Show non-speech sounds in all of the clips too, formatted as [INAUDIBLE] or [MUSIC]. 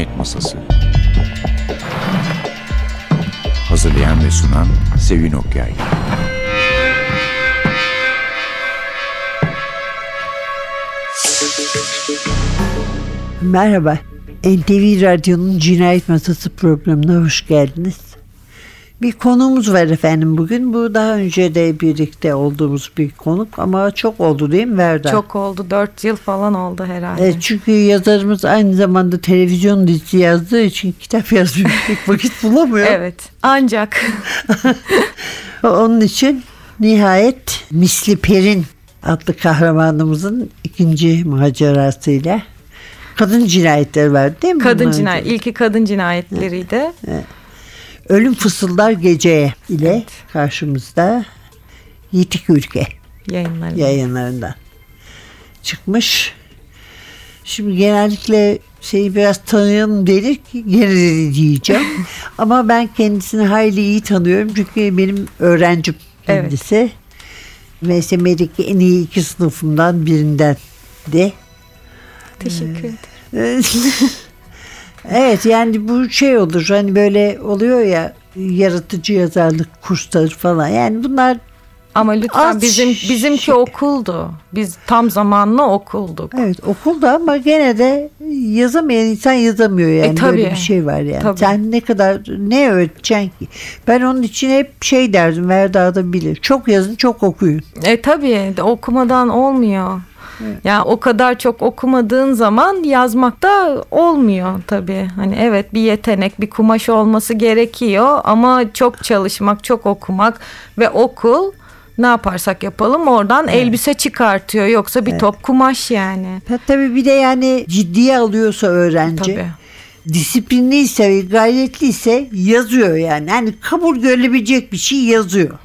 Cinayet Masası Hazırlayan ve sunan Sevin Okyay Merhaba. NTV Radyo'nun Cinayet Masası programına hoş geldiniz. Bir konuğumuz var efendim bugün. Bu daha önce de birlikte olduğumuz bir konuk ama çok oldu değil mi Verda? Çok oldu. 4 yıl falan oldu herhalde. Evet, çünkü yazarımız aynı zamanda televizyon dizisi yazdığı için kitap yazmıyor. [LAUGHS] Vakit bulamıyor. Evet. Ancak [LAUGHS] Onun için nihayet Misli Perin adlı kahramanımızın ikinci macerasıyla kadın cinayetleri var değil mi? kadın cinayet, ilki kadın cinayetleriydi. Ölüm Fısıldar Geceye ile karşımızda Yitik Ülke Yayınları. yayınlarından çıkmış. Şimdi genellikle şeyi biraz tanıyalım dedik ki gene de diyeceğim. [LAUGHS] Ama ben kendisini hayli iyi tanıyorum çünkü benim öğrencim Evet. kendisi. MSM'deki en iyi iki sınıfımdan birinden de. Teşekkür ederim. [LAUGHS] Evet yani bu şey olur hani böyle oluyor ya yaratıcı yazarlık kursları falan yani bunlar Ama lütfen Az bizim bizimki şey- okuldu. Biz tam zamanlı okulduk. evet okulda ama gene de yazamayan insan yazamıyor yani E, tabii. böyle bir şey var yani. Tabii. Sen ne kadar ne öğreteceksin ki? Ben onun için hep şey derdim Verda da bilir. Çok yazın çok okuyun. E tabii okumadan olmuyor. Ya o kadar çok okumadığın zaman yazmak da olmuyor tabii. Hani evet bir yetenek, bir kumaş olması gerekiyor ama çok çalışmak, çok okumak ve okul ne yaparsak yapalım oradan elbise çıkartıyor. Yoksa bir top kumaş yani. Tabii bir de yani ciddiye alıyorsa öğrenci. Tabii. disiplinliyse ve gayretliyse yazıyor yani. Yani kabul görülebilecek bir şey yazıyor.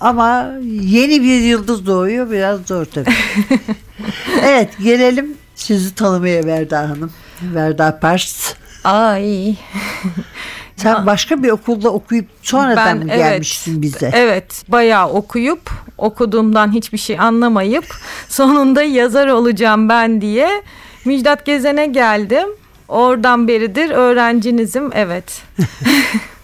Ama yeni bir yıldız doğuyor biraz zor tabii. [LAUGHS] evet gelelim sizi tanımaya Verda Hanım. Verda Pars. Ay. [LAUGHS] Sen başka bir okulda okuyup sonradan mı gelmişsin bize? Evet, bayağı okuyup okuduğumdan hiçbir şey anlamayıp sonunda yazar olacağım ben diye Müjdat Gezen'e geldim. Oradan beridir öğrencinizim evet. [LAUGHS]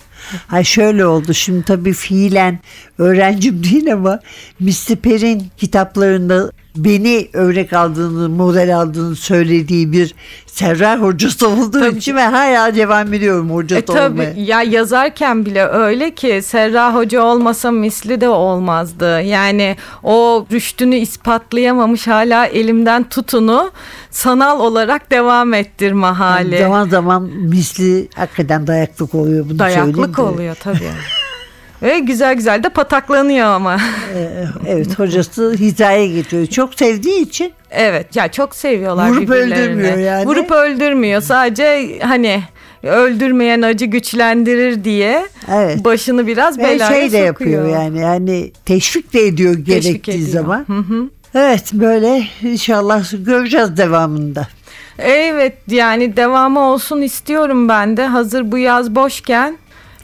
Ay şöyle oldu şimdi tabii fiilen öğrencim [LAUGHS] değil ama Misli Per'in kitaplarında beni örnek aldığını, model aldığını söylediği bir Serra hocası olduğu Tabii. için ben hala devam ediyorum hocası E tabii olmaya. ya yazarken bile öyle ki Serra Hoca olmasa misli de olmazdı. Yani o rüştünü ispatlayamamış hala elimden tutunu sanal olarak devam ettirme hali. Zaman zaman misli hakikaten dayaklık oluyor bunu Dayaklık oluyor tabii. Ve güzel güzel de pataklanıyor ama. Ee, evet hocası hizaya getiriyor. Çok sevdiği için Evet ya çok seviyorlar Vurup birbirlerini. öldürmüyor yani. Vurup öldürmüyor sadece hani öldürmeyen acı güçlendirir diye evet. başını biraz Ve belaya şey de sokuyor. yapıyor yani yani teşvik de ediyor Teşvik gerektiği ediyor. zaman. Hı hı. Evet böyle inşallah göreceğiz devamında. Evet yani devamı olsun istiyorum ben de. Hazır bu yaz boşken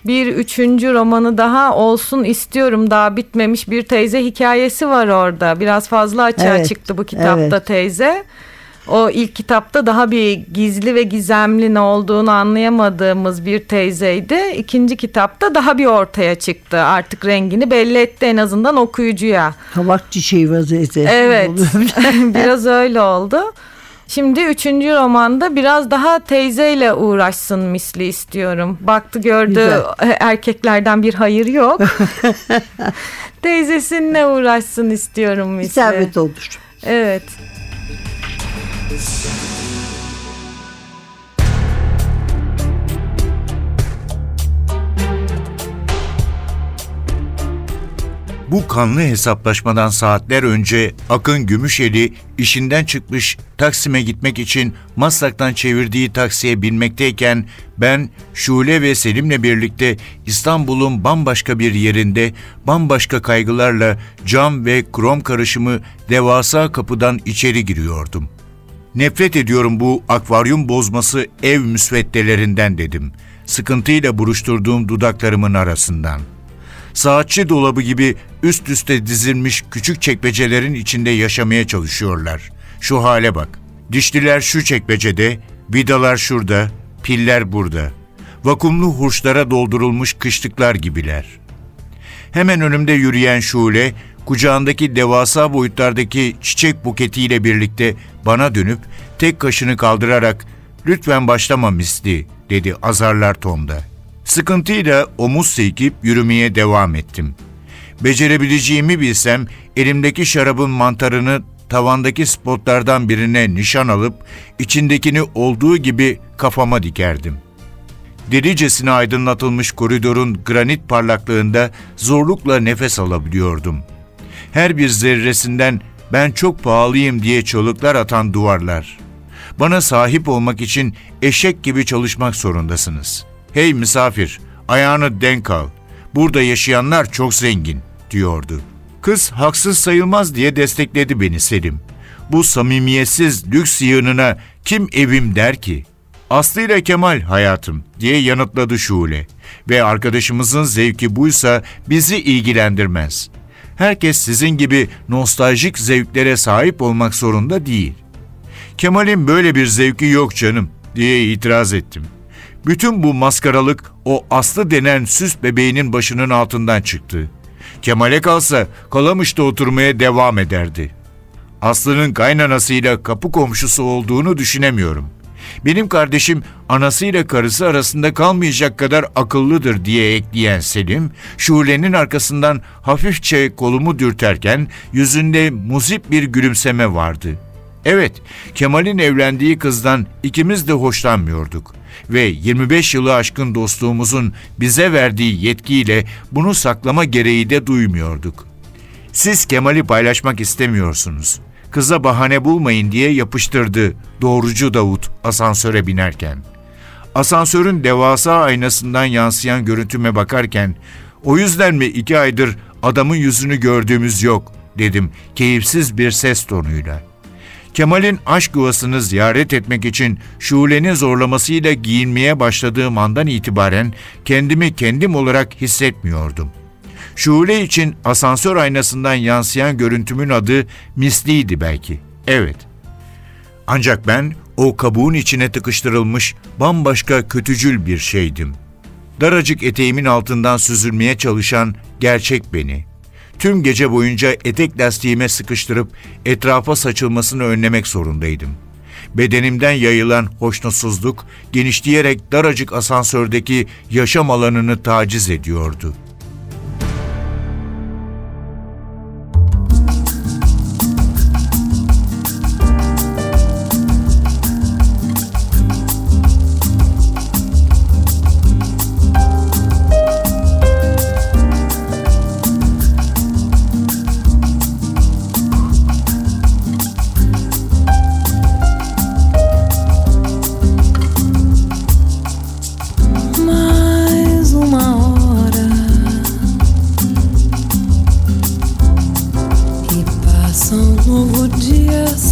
bir üçüncü romanı daha olsun istiyorum. Daha bitmemiş bir teyze hikayesi var orada. Biraz fazla açığa Evet, çıktı bu kitapta evet. teyze. O ilk kitapta daha bir gizli ve gizemli ne olduğunu anlayamadığımız bir teyzeydi. İkinci kitapta daha bir ortaya çıktı. Artık rengini belli etti en azından okuyucuya. Kabak çiçeği vaziyeti. Evet. [LAUGHS] [LAUGHS] biraz öyle oldu. Şimdi üçüncü romanda biraz daha teyzeyle uğraşsın misli istiyorum. Baktı gördü Güzel. erkeklerden bir hayır yok. [LAUGHS] Teyzesinle uğraşsın istiyorum misli. İsabet olur. Evet. Bu kanlı hesaplaşmadan saatler önce Akın Gümüşeli işinden çıkmış Taksim'e gitmek için Maslak'tan çevirdiği taksiye binmekteyken ben Şule ve Selim'le birlikte İstanbul'un bambaşka bir yerinde bambaşka kaygılarla cam ve krom karışımı devasa kapıdan içeri giriyordum. Nefret ediyorum bu akvaryum bozması ev müsveddelerinden dedim. Sıkıntıyla buruşturduğum dudaklarımın arasından. Saatçi dolabı gibi üst üste dizilmiş küçük çekmecelerin içinde yaşamaya çalışıyorlar. Şu hale bak. Dişliler şu çekmecede, vidalar şurada, piller burada. Vakumlu hurçlara doldurulmuş kışlıklar gibiler. Hemen önümde yürüyen Şule, kucağındaki devasa boyutlardaki çiçek buketiyle birlikte bana dönüp tek kaşını kaldırarak ''Lütfen başlama Misli'' dedi azarlar tonda. Sıkıntıyla omuz silkip yürümeye devam ettim. Becerebileceğimi bilsem elimdeki şarabın mantarını tavandaki spotlardan birine nişan alıp içindekini olduğu gibi kafama dikerdim. Delicesine aydınlatılmış koridorun granit parlaklığında zorlukla nefes alabiliyordum. Her bir zerresinden ben çok pahalıyım diye çığlıklar atan duvarlar. Bana sahip olmak için eşek gibi çalışmak zorundasınız. Hey misafir, ayağını denk al. Burada yaşayanlar çok zengin, diyordu. Kız haksız sayılmaz diye destekledi beni Selim. Bu samimiyetsiz lüks yığınına kim evim der ki? Aslı ile Kemal hayatım diye yanıtladı Şule. Ve arkadaşımızın zevki buysa bizi ilgilendirmez. Herkes sizin gibi nostaljik zevklere sahip olmak zorunda değil. Kemal'in böyle bir zevki yok canım diye itiraz ettim. Bütün bu maskaralık o Aslı denen süs bebeğinin başının altından çıktı. Kemal'e kalsa Kalamış'ta oturmaya devam ederdi. Aslı'nın kaynanasıyla kapı komşusu olduğunu düşünemiyorum. Benim kardeşim anasıyla karısı arasında kalmayacak kadar akıllıdır diye ekleyen Selim, Şule'nin arkasından hafifçe kolumu dürterken yüzünde muzip bir gülümseme vardı. Evet, Kemal'in evlendiği kızdan ikimiz de hoşlanmıyorduk ve 25 yılı aşkın dostluğumuzun bize verdiği yetkiyle bunu saklama gereği de duymuyorduk. Siz Kemal'i paylaşmak istemiyorsunuz. Kıza bahane bulmayın diye yapıştırdı doğrucu Davut asansöre binerken. Asansörün devasa aynasından yansıyan görüntüme bakarken o yüzden mi iki aydır adamın yüzünü gördüğümüz yok dedim keyifsiz bir ses tonuyla. Kemal'in aşk yuvasını ziyaret etmek için Şule'nin zorlamasıyla giyinmeye başladığım andan itibaren kendimi kendim olarak hissetmiyordum. Şule için asansör aynasından yansıyan görüntümün adı Misli'ydi belki. Evet. Ancak ben o kabuğun içine tıkıştırılmış bambaşka kötücül bir şeydim. Daracık eteğimin altından süzülmeye çalışan gerçek beni. Tüm gece boyunca etek lastiğime sıkıştırıp etrafa saçılmasını önlemek zorundaydım. Bedenimden yayılan hoşnutsuzluk genişleyerek daracık asansördeki yaşam alanını taciz ediyordu.''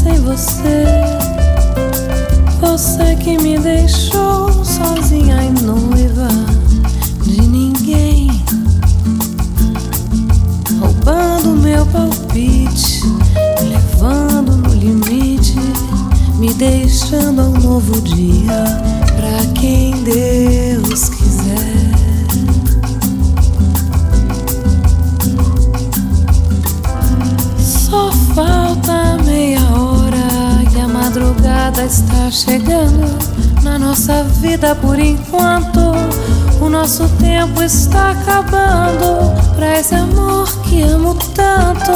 Sem você. Você que me deixou sozinha e noiva de ninguém, roubando meu palpite, me levando no limite, me deixando um novo dia pra quem Deus quiser. Só falta madrugada está chegando na nossa vida por enquanto. O nosso tempo está acabando pra esse amor que amo tanto.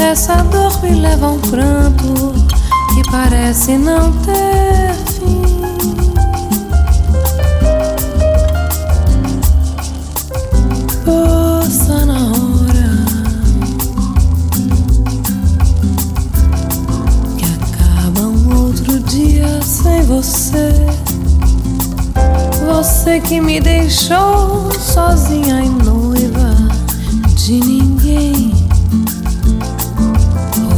Essa dor me leva a um pranto que parece não ter Você que me deixou sozinha e noiva de ninguém,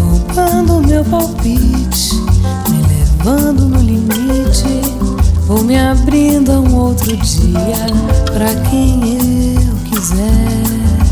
roubando meu palpite, me levando no limite. Vou me abrindo a um outro dia pra quem eu quiser.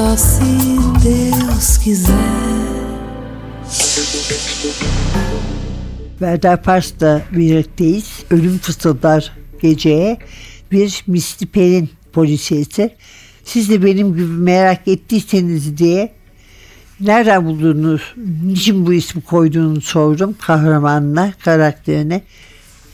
Só se Deus quiser. Werder Pars'la birlikteyiz. Ölüm fısıldar geceye bir Misli Pelin polisiyesi. Siz de benim gibi merak ettiyseniz diye nereden bulduğunu, niçin bu ismi koyduğunu sordum kahramanına, karakterine.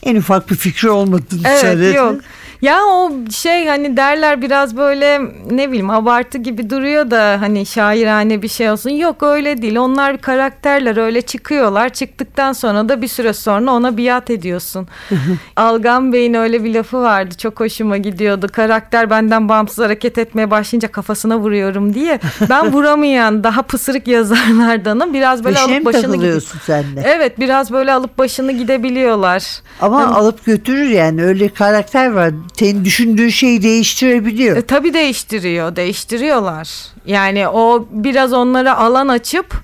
En ufak bir fikri olmadığını Evet söyledi. yok. Ya o şey hani derler biraz böyle ne bileyim abartı gibi duruyor da hani şairane bir şey olsun. Yok öyle değil. Onlar karakterler öyle çıkıyorlar. Çıktıktan sonra da bir süre sonra ona biat ediyorsun. [LAUGHS] Algan Bey'in öyle bir lafı vardı. Çok hoşuma gidiyordu. Karakter benden bağımsız hareket etmeye başlayınca kafasına vuruyorum diye. Ben [LAUGHS] vuramayan daha pısırık yazarlardanım. Biraz böyle Peşine alıp başını gidip. takılıyorsun sen de? Evet biraz böyle alıp başını gidebiliyorlar. Ama alıp götürür yani öyle karakter var. Senin düşündüğün şeyi değiştirebiliyor. E, tabii değiştiriyor, değiştiriyorlar. Yani o biraz onlara alan açıp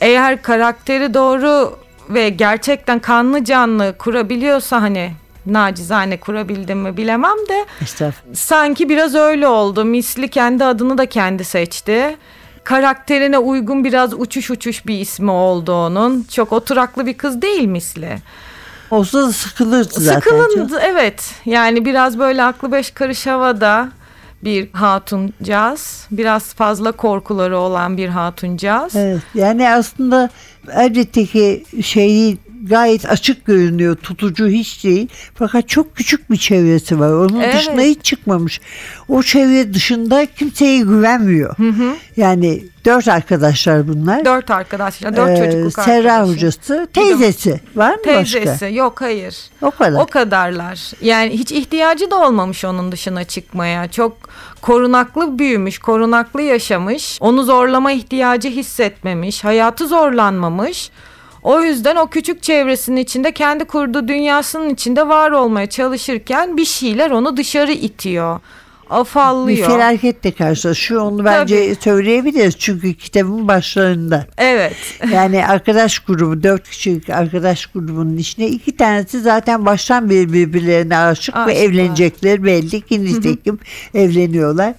eğer karakteri doğru ve gerçekten kanlı canlı kurabiliyorsa hani nacizane kurabildim mi bilemem de sanki biraz öyle oldu. Misli kendi adını da kendi seçti. Karakterine uygun biraz uçuş uçuş bir ismi oldu onun. Çok oturaklı bir kız değil Misli. Olsa da sıkılırdı zaten. Sıkılındı evet. Yani biraz böyle aklı beş karış havada bir hatuncağız. Biraz fazla korkuları olan bir hatuncağız. Evet, yani aslında elbette ki şeyi gayet açık görünüyor. Tutucu hiç değil. Fakat çok küçük bir çevresi var. Onun Evet. dışına hiç çıkmamış. O çevre dışında kimseye güvenmiyor. Yani dört arkadaşlar bunlar. Dört arkadaşlar, dört Ee, çocukluk Serra arkadaşı. hocası, teyzesi var mı Teyzesi başka? yok hayır. O kadar. O kadarlar. Yani hiç ihtiyacı da olmamış onun dışına çıkmaya. Çok korunaklı büyümüş, korunaklı yaşamış. Onu zorlama ihtiyacı hissetmemiş. Hayatı zorlanmamış. O yüzden o küçük çevresinin içinde kendi kurduğu dünyasının içinde var olmaya çalışırken bir şeyler onu dışarı itiyor. bir Afallıyor. felaketle karşılaşıyor. Onu bence söyleyebiliriz. Çünkü kitabın başlarında. Evet. [LAUGHS] Yani arkadaş grubu, dört kişilik arkadaş grubunun içinde iki tanesi zaten baştan beri birbirlerine aşık ve Aşıklar. evlenecekler belli ki nitekim evleniyorlar.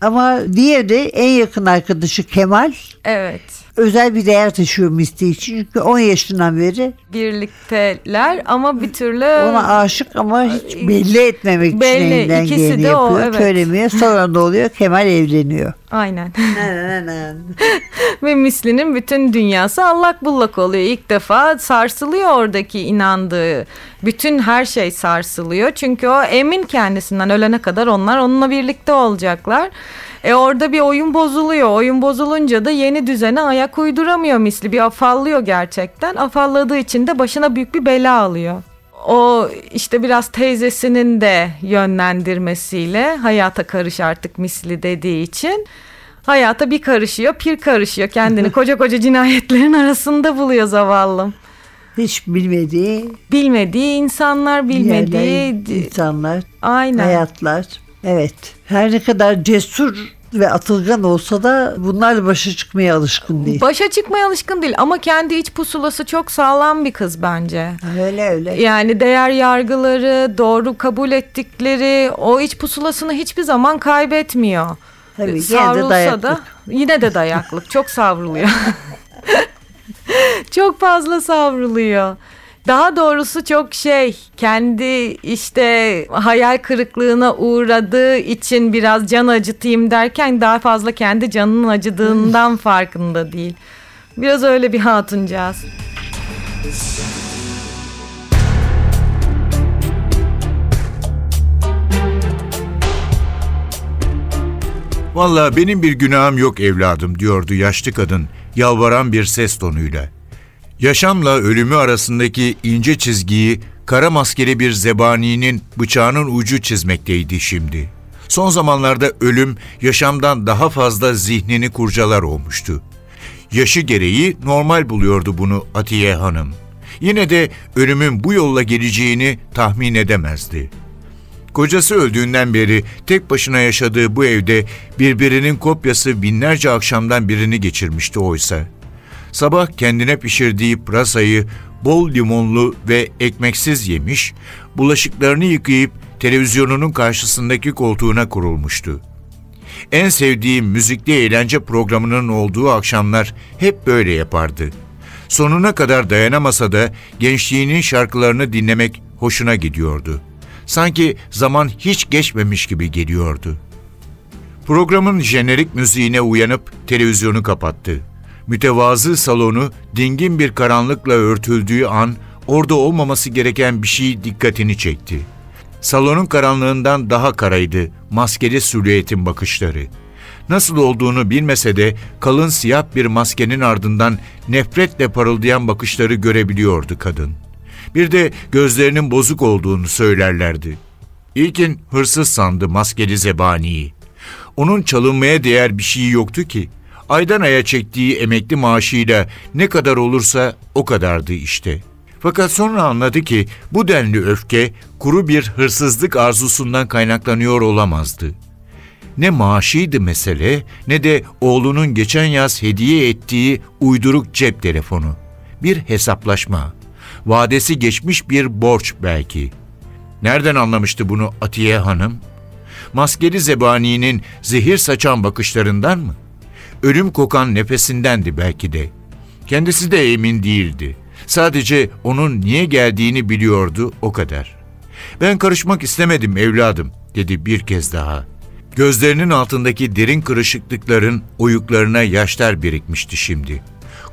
Ama diğeri de en yakın arkadaşı Kemal Evet. Özel bir değer taşıyor Misty için. Çünkü 10 yaşından beri Birlikteler ama bir türlü ona aşık ama hiç belli etmemek için Belli, elinden ikisi geleni de o, yapıyor. evet. Söylemiyor. Sonra ne oluyor? Kemal evleniyor. Aynen. [LAUGHS] Ve Misli'nin bütün dünyası allak bullak oluyor. İlk defa sarsılıyor oradaki inandığı. Bütün her şey sarsılıyor. Çünkü o emin kendisinden ölene kadar onlar onunla birlikte olacaklar. E orada bir oyun bozuluyor. Oyun bozulunca da yeni düzene ayak uyduramıyor Misli. Bir afallıyor gerçekten. Afalladığı için de başına büyük bir bela alıyor. O işte biraz teyzesinin de yönlendirmesiyle hayata karış artık misli dediği için hayata bir karışıyor, pir karışıyor. Kendini [LAUGHS] koca koca cinayetlerin arasında buluyor zavallım. Hiç bilmediği Bilmediği insanlar, bilmediği yerler, insanlar, aynen. hayatlar. Evet. Her ne kadar cesur ve atılgan olsa da bunlarla başa çıkmaya alışkın değil. Başa çıkmaya alışkın değil ama kendi iç pusulası çok sağlam bir kız bence. Öyle öyle. Yani değer yargıları, doğru kabul ettikleri o iç pusulasını hiçbir zaman kaybetmiyor. Tabii de Savrulsa dayaklık. da yine de dayaklık. Çok savruluyor. [LAUGHS] çok fazla savruluyor. Daha doğrusu çok şey kendi işte hayal kırıklığına uğradığı için biraz can acıtayım derken daha fazla kendi canının acıdığından farkında değil. Biraz öyle bir hatuncağız. Vallahi benim bir günahım yok evladım diyordu yaşlı kadın yalvaran bir ses tonuyla. Yaşamla ölümü arasındaki ince çizgiyi kara maskeli bir zebaninin bıçağının ucu çizmekteydi şimdi. Son zamanlarda ölüm yaşamdan daha fazla zihnini kurcalar olmuştu. Yaşı gereği normal buluyordu bunu Atiye Hanım. Yine de ölümün bu yolla geleceğini tahmin edemezdi. Kocası öldüğünden beri tek başına yaşadığı bu evde birbirinin kopyası binlerce akşamdan birini geçirmişti oysa. Sabah kendine pişirdiği pırasayı bol limonlu ve ekmeksiz yemiş, bulaşıklarını yıkayıp televizyonunun karşısındaki koltuğuna kurulmuştu. En sevdiği müzikli eğlence programının olduğu akşamlar hep böyle yapardı. Sonuna kadar dayanamasa da gençliğinin şarkılarını dinlemek hoşuna gidiyordu. Sanki zaman hiç geçmemiş gibi geliyordu. Programın jenerik müziğine uyanıp televizyonu kapattı. Mütevazı salonu dingin bir karanlıkla örtüldüğü an orada olmaması gereken bir şey dikkatini çekti. Salonun karanlığından daha karaydı maskeli silüetin bakışları. Nasıl olduğunu bilmese de kalın siyah bir maskenin ardından nefretle parıldayan bakışları görebiliyordu kadın. Bir de gözlerinin bozuk olduğunu söylerlerdi. İlkin hırsız sandı maskeli zebaniyi. Onun çalınmaya değer bir şeyi yoktu ki. Aydan aya çektiği emekli maaşıyla ne kadar olursa o kadardı işte. Fakat sonra anladı ki bu denli öfke kuru bir hırsızlık arzusundan kaynaklanıyor olamazdı. Ne maaşıydı mesele ne de oğlunun geçen yaz hediye ettiği uyduruk cep telefonu. Bir hesaplaşma. Vadesi geçmiş bir borç belki. Nereden anlamıştı bunu Atiye Hanım? Maskeli zebaninin zehir saçan bakışlarından mı? Ölüm kokan nefesindendi belki de. Kendisi de emin değildi. Sadece onun niye geldiğini biliyordu o kadar. Ben karışmak istemedim evladım dedi bir kez daha. Gözlerinin altındaki derin kırışıklıkların oyuklarına yaşlar birikmişti şimdi.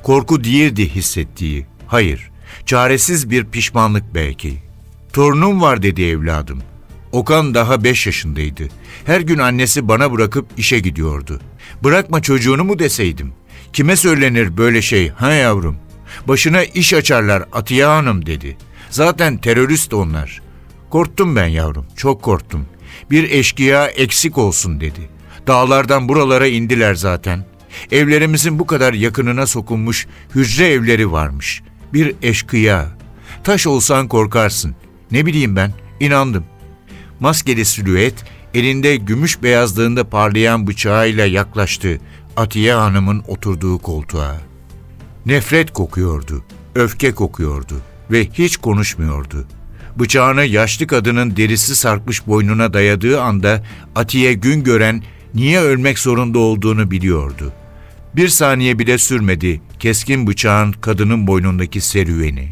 Korku değildi hissettiği. Hayır, çaresiz bir pişmanlık belki. Torunum var dedi evladım. Okan daha beş yaşındaydı. Her gün annesi bana bırakıp işe gidiyordu. Bırakma çocuğunu mu deseydim? Kime söylenir böyle şey ha yavrum? Başına iş açarlar Atiye Hanım dedi. Zaten terörist onlar. Korktum ben yavrum, çok korktum. Bir eşkıya eksik olsun dedi. Dağlardan buralara indiler zaten. Evlerimizin bu kadar yakınına sokulmuş hücre evleri varmış. Bir eşkıya. Taş olsan korkarsın. Ne bileyim ben, inandım. Maskeli silüet elinde gümüş beyazlığında parlayan bıçağıyla yaklaştı Atiye Hanım'ın oturduğu koltuğa. Nefret kokuyordu, öfke kokuyordu ve hiç konuşmuyordu. Bıçağını yaşlı kadının derisi sarkmış boynuna dayadığı anda Atiye gün gören niye ölmek zorunda olduğunu biliyordu. Bir saniye bile sürmedi keskin bıçağın kadının boynundaki serüveni.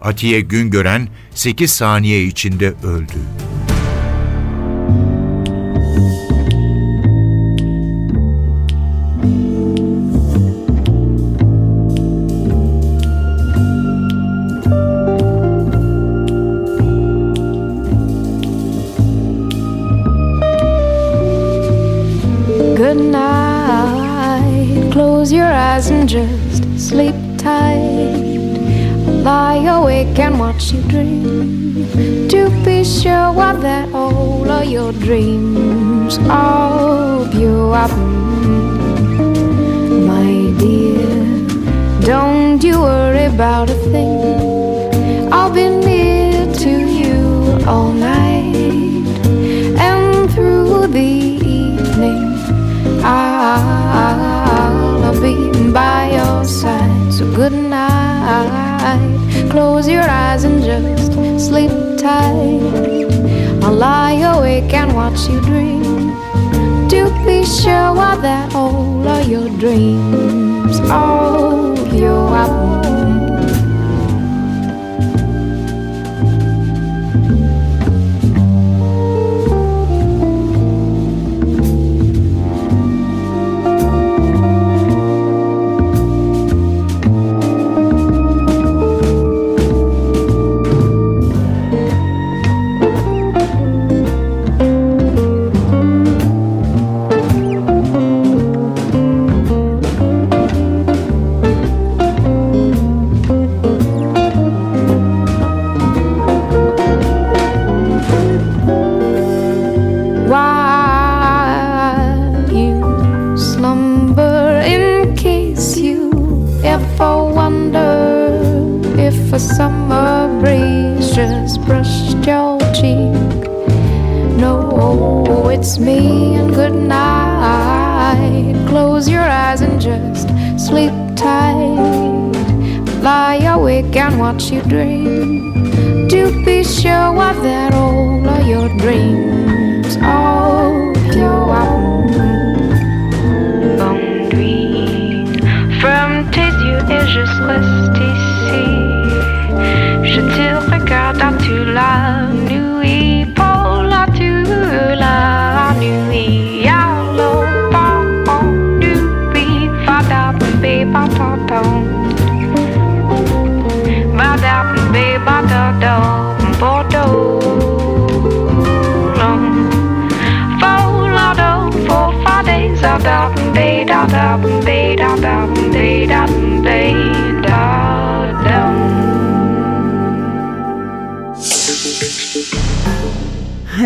Atiye gün gören sekiz saniye içinde öldü. All night and through the evening. I'll be by your side. So good night. Close your eyes and just sleep tight. I'll lie awake and watch you dream. To be sure that all of your dreams are pure. it's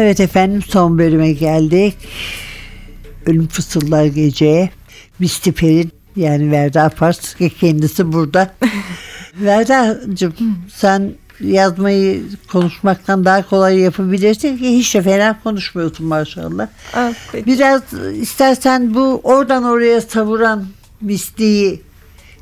Evet efendim son bölüme geldik. Ölüm Fısıllar Gece'ye. Misty Per'in yani Verda Pars kendisi burada. [LAUGHS] Verda'cığım sen yazmayı konuşmaktan daha kolay yapabilirsin ki hiç de fena konuşmuyorsun maşallah. Ah, peki. Biraz istersen bu oradan oraya savuran misliği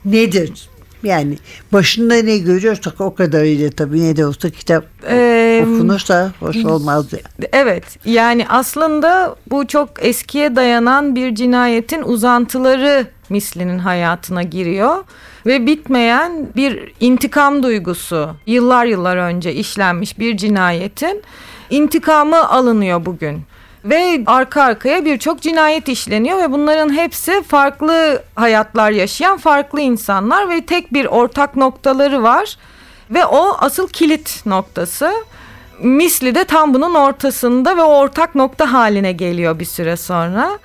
nedir? Yani başında ne görüyorsak o kadarıyla tabii ne de olsa kitap Ee, okunursa hoş olmaz ya. Evet yani aslında bu çok eskiye dayanan bir cinayetin uzantıları Misli'nin hayatına giriyor ve bitmeyen bir intikam duygusu yıllar yıllar önce işlenmiş bir cinayetin intikamı alınıyor bugün. Ve arka arkaya birçok cinayet işleniyor ve bunların hepsi farklı hayatlar yaşayan farklı insanlar ve tek bir ortak noktaları var. Ve o asıl kilit noktası. Misli de tam bunun ortasında ve o ortak nokta haline geliyor bir süre sonra.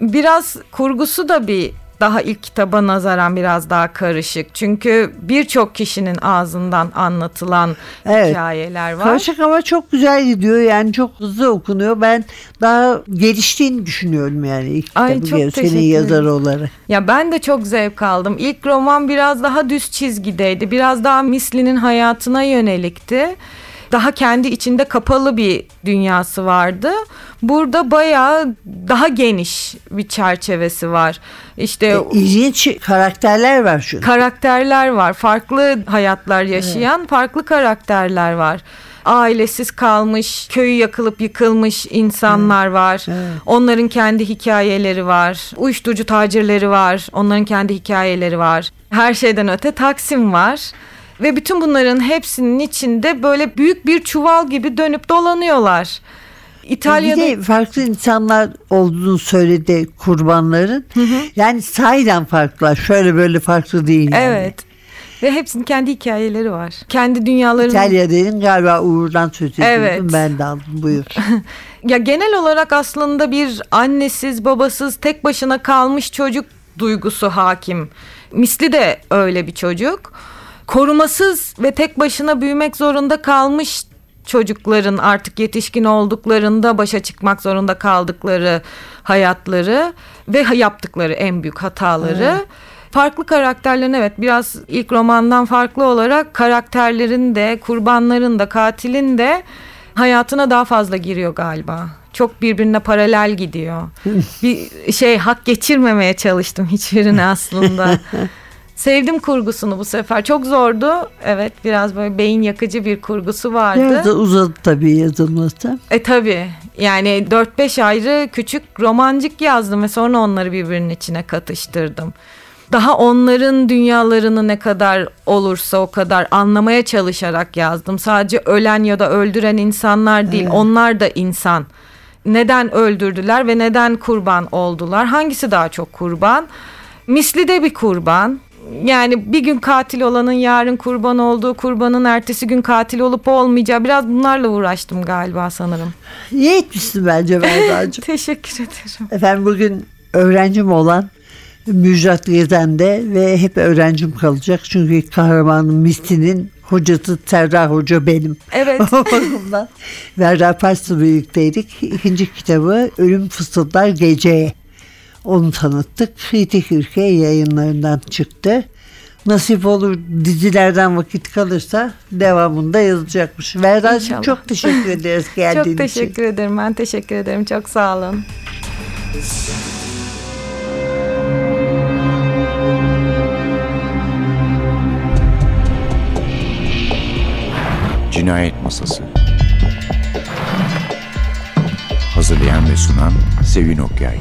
Biraz kurgusu da bir daha ilk kitaba nazaran biraz daha karışık. Çünkü birçok kişinin ağzından anlatılan Evet. hikayeler var. Karışık ama çok güzel gidiyor yani çok hızlı okunuyor. Ben daha geliştiğini düşünüyorum yani ilk Ay, kitabı çok senin yazar olarak. Ya ben de çok zevk aldım. İlk roman biraz daha düz çizgideydi. Biraz daha Misli'nin hayatına yönelikti. Daha kendi içinde kapalı bir dünyası vardı. Burada bayağı daha geniş bir çerçevesi var. İşte E, ilginç karakterler var şu. karakterler var. Farklı hayatlar yaşayan farklı karakterler var. Ailesiz kalmış, köyü yakılıp yıkılmış insanlar var. Onların kendi hikayeleri var. Uyuşturucu tacirleri var. Onların kendi hikayeleri var. Her şeyden öte Taksim var. Ve bütün bunların hepsinin içinde böyle büyük bir çuval gibi dönüp dolanıyorlar. İtalya'da Bir de farklı insanlar olduğunu söyledi kurbanların. Yani sahiden farklılar. Şöyle böyle farklı değil. yani. Evet. Ve hepsinin kendi hikayeleri var. Kendi dünyalarının İtalya dedin galiba Uğur'dan söz ediyordun. Evet. Ben de aldım buyur. [LAUGHS] Ya genel olarak aslında bir annesiz, babasız, tek başına kalmış çocuk duygusu hakim. Misli de öyle bir çocuk. Korumasız ve tek başına büyümek zorunda kalmış çocukların artık yetişkin olduklarında başa çıkmak zorunda kaldıkları hayatları ve yaptıkları en büyük hataları. Farklı karakterlerin evet biraz ilk romandan farklı olarak karakterlerin de kurbanların da katilin de hayatına daha fazla giriyor galiba. Çok birbirine paralel gidiyor. bir şey hak geçirmemeye çalıştım hiçbirini aslında. [LAUGHS] Sevdim kurgusunu bu sefer. Çok zordu. Evet biraz böyle beyin yakıcı bir kurgusu vardı. Biraz da uzadı tabii yazılması. E tabi yani 4-5 ayrı küçük romancık yazdım ve sonra onları birbirinin içine katıştırdım. Daha onların dünyalarını ne kadar olursa o kadar anlamaya çalışarak yazdım. Sadece ölen ya da öldüren insanlar değil onlar da insan. Neden öldürdüler ve neden kurban oldular? Hangisi daha çok kurban? Misli de bir kurban. Yani bir gün katil olanın yarın kurban olduğu, kurbanın ertesi gün katil olup olmayacağı biraz bunlarla uğraştım galiba sanırım. İyi etmişsin bence Berda'cığım. [LAUGHS] Teşekkür ederim. Efendim bugün öğrencim olan Müjdat Gezen'de ve hep öğrencim kalacak. Çünkü kahramanım Misti'nin hocası Serra Hoca benim. Evet. [LAUGHS] Verda Pars'la birlikteydik. İkinci kitabı Ölüm Fısıldar Geceye. Onu tanıttık. Kritik Ülke yayınlarından çıktı. nasip olur dizilerden vakit kalırsa devamında yazacakmış. Verdacığım İnşallah. çok teşekkür ederiz [LAUGHS] geldiğin Çok için. teşekkür ederim. Ben teşekkür ederim. Çok sağ olun. Cinayet Masası Hazırlayan ve sunan Sevin Okyay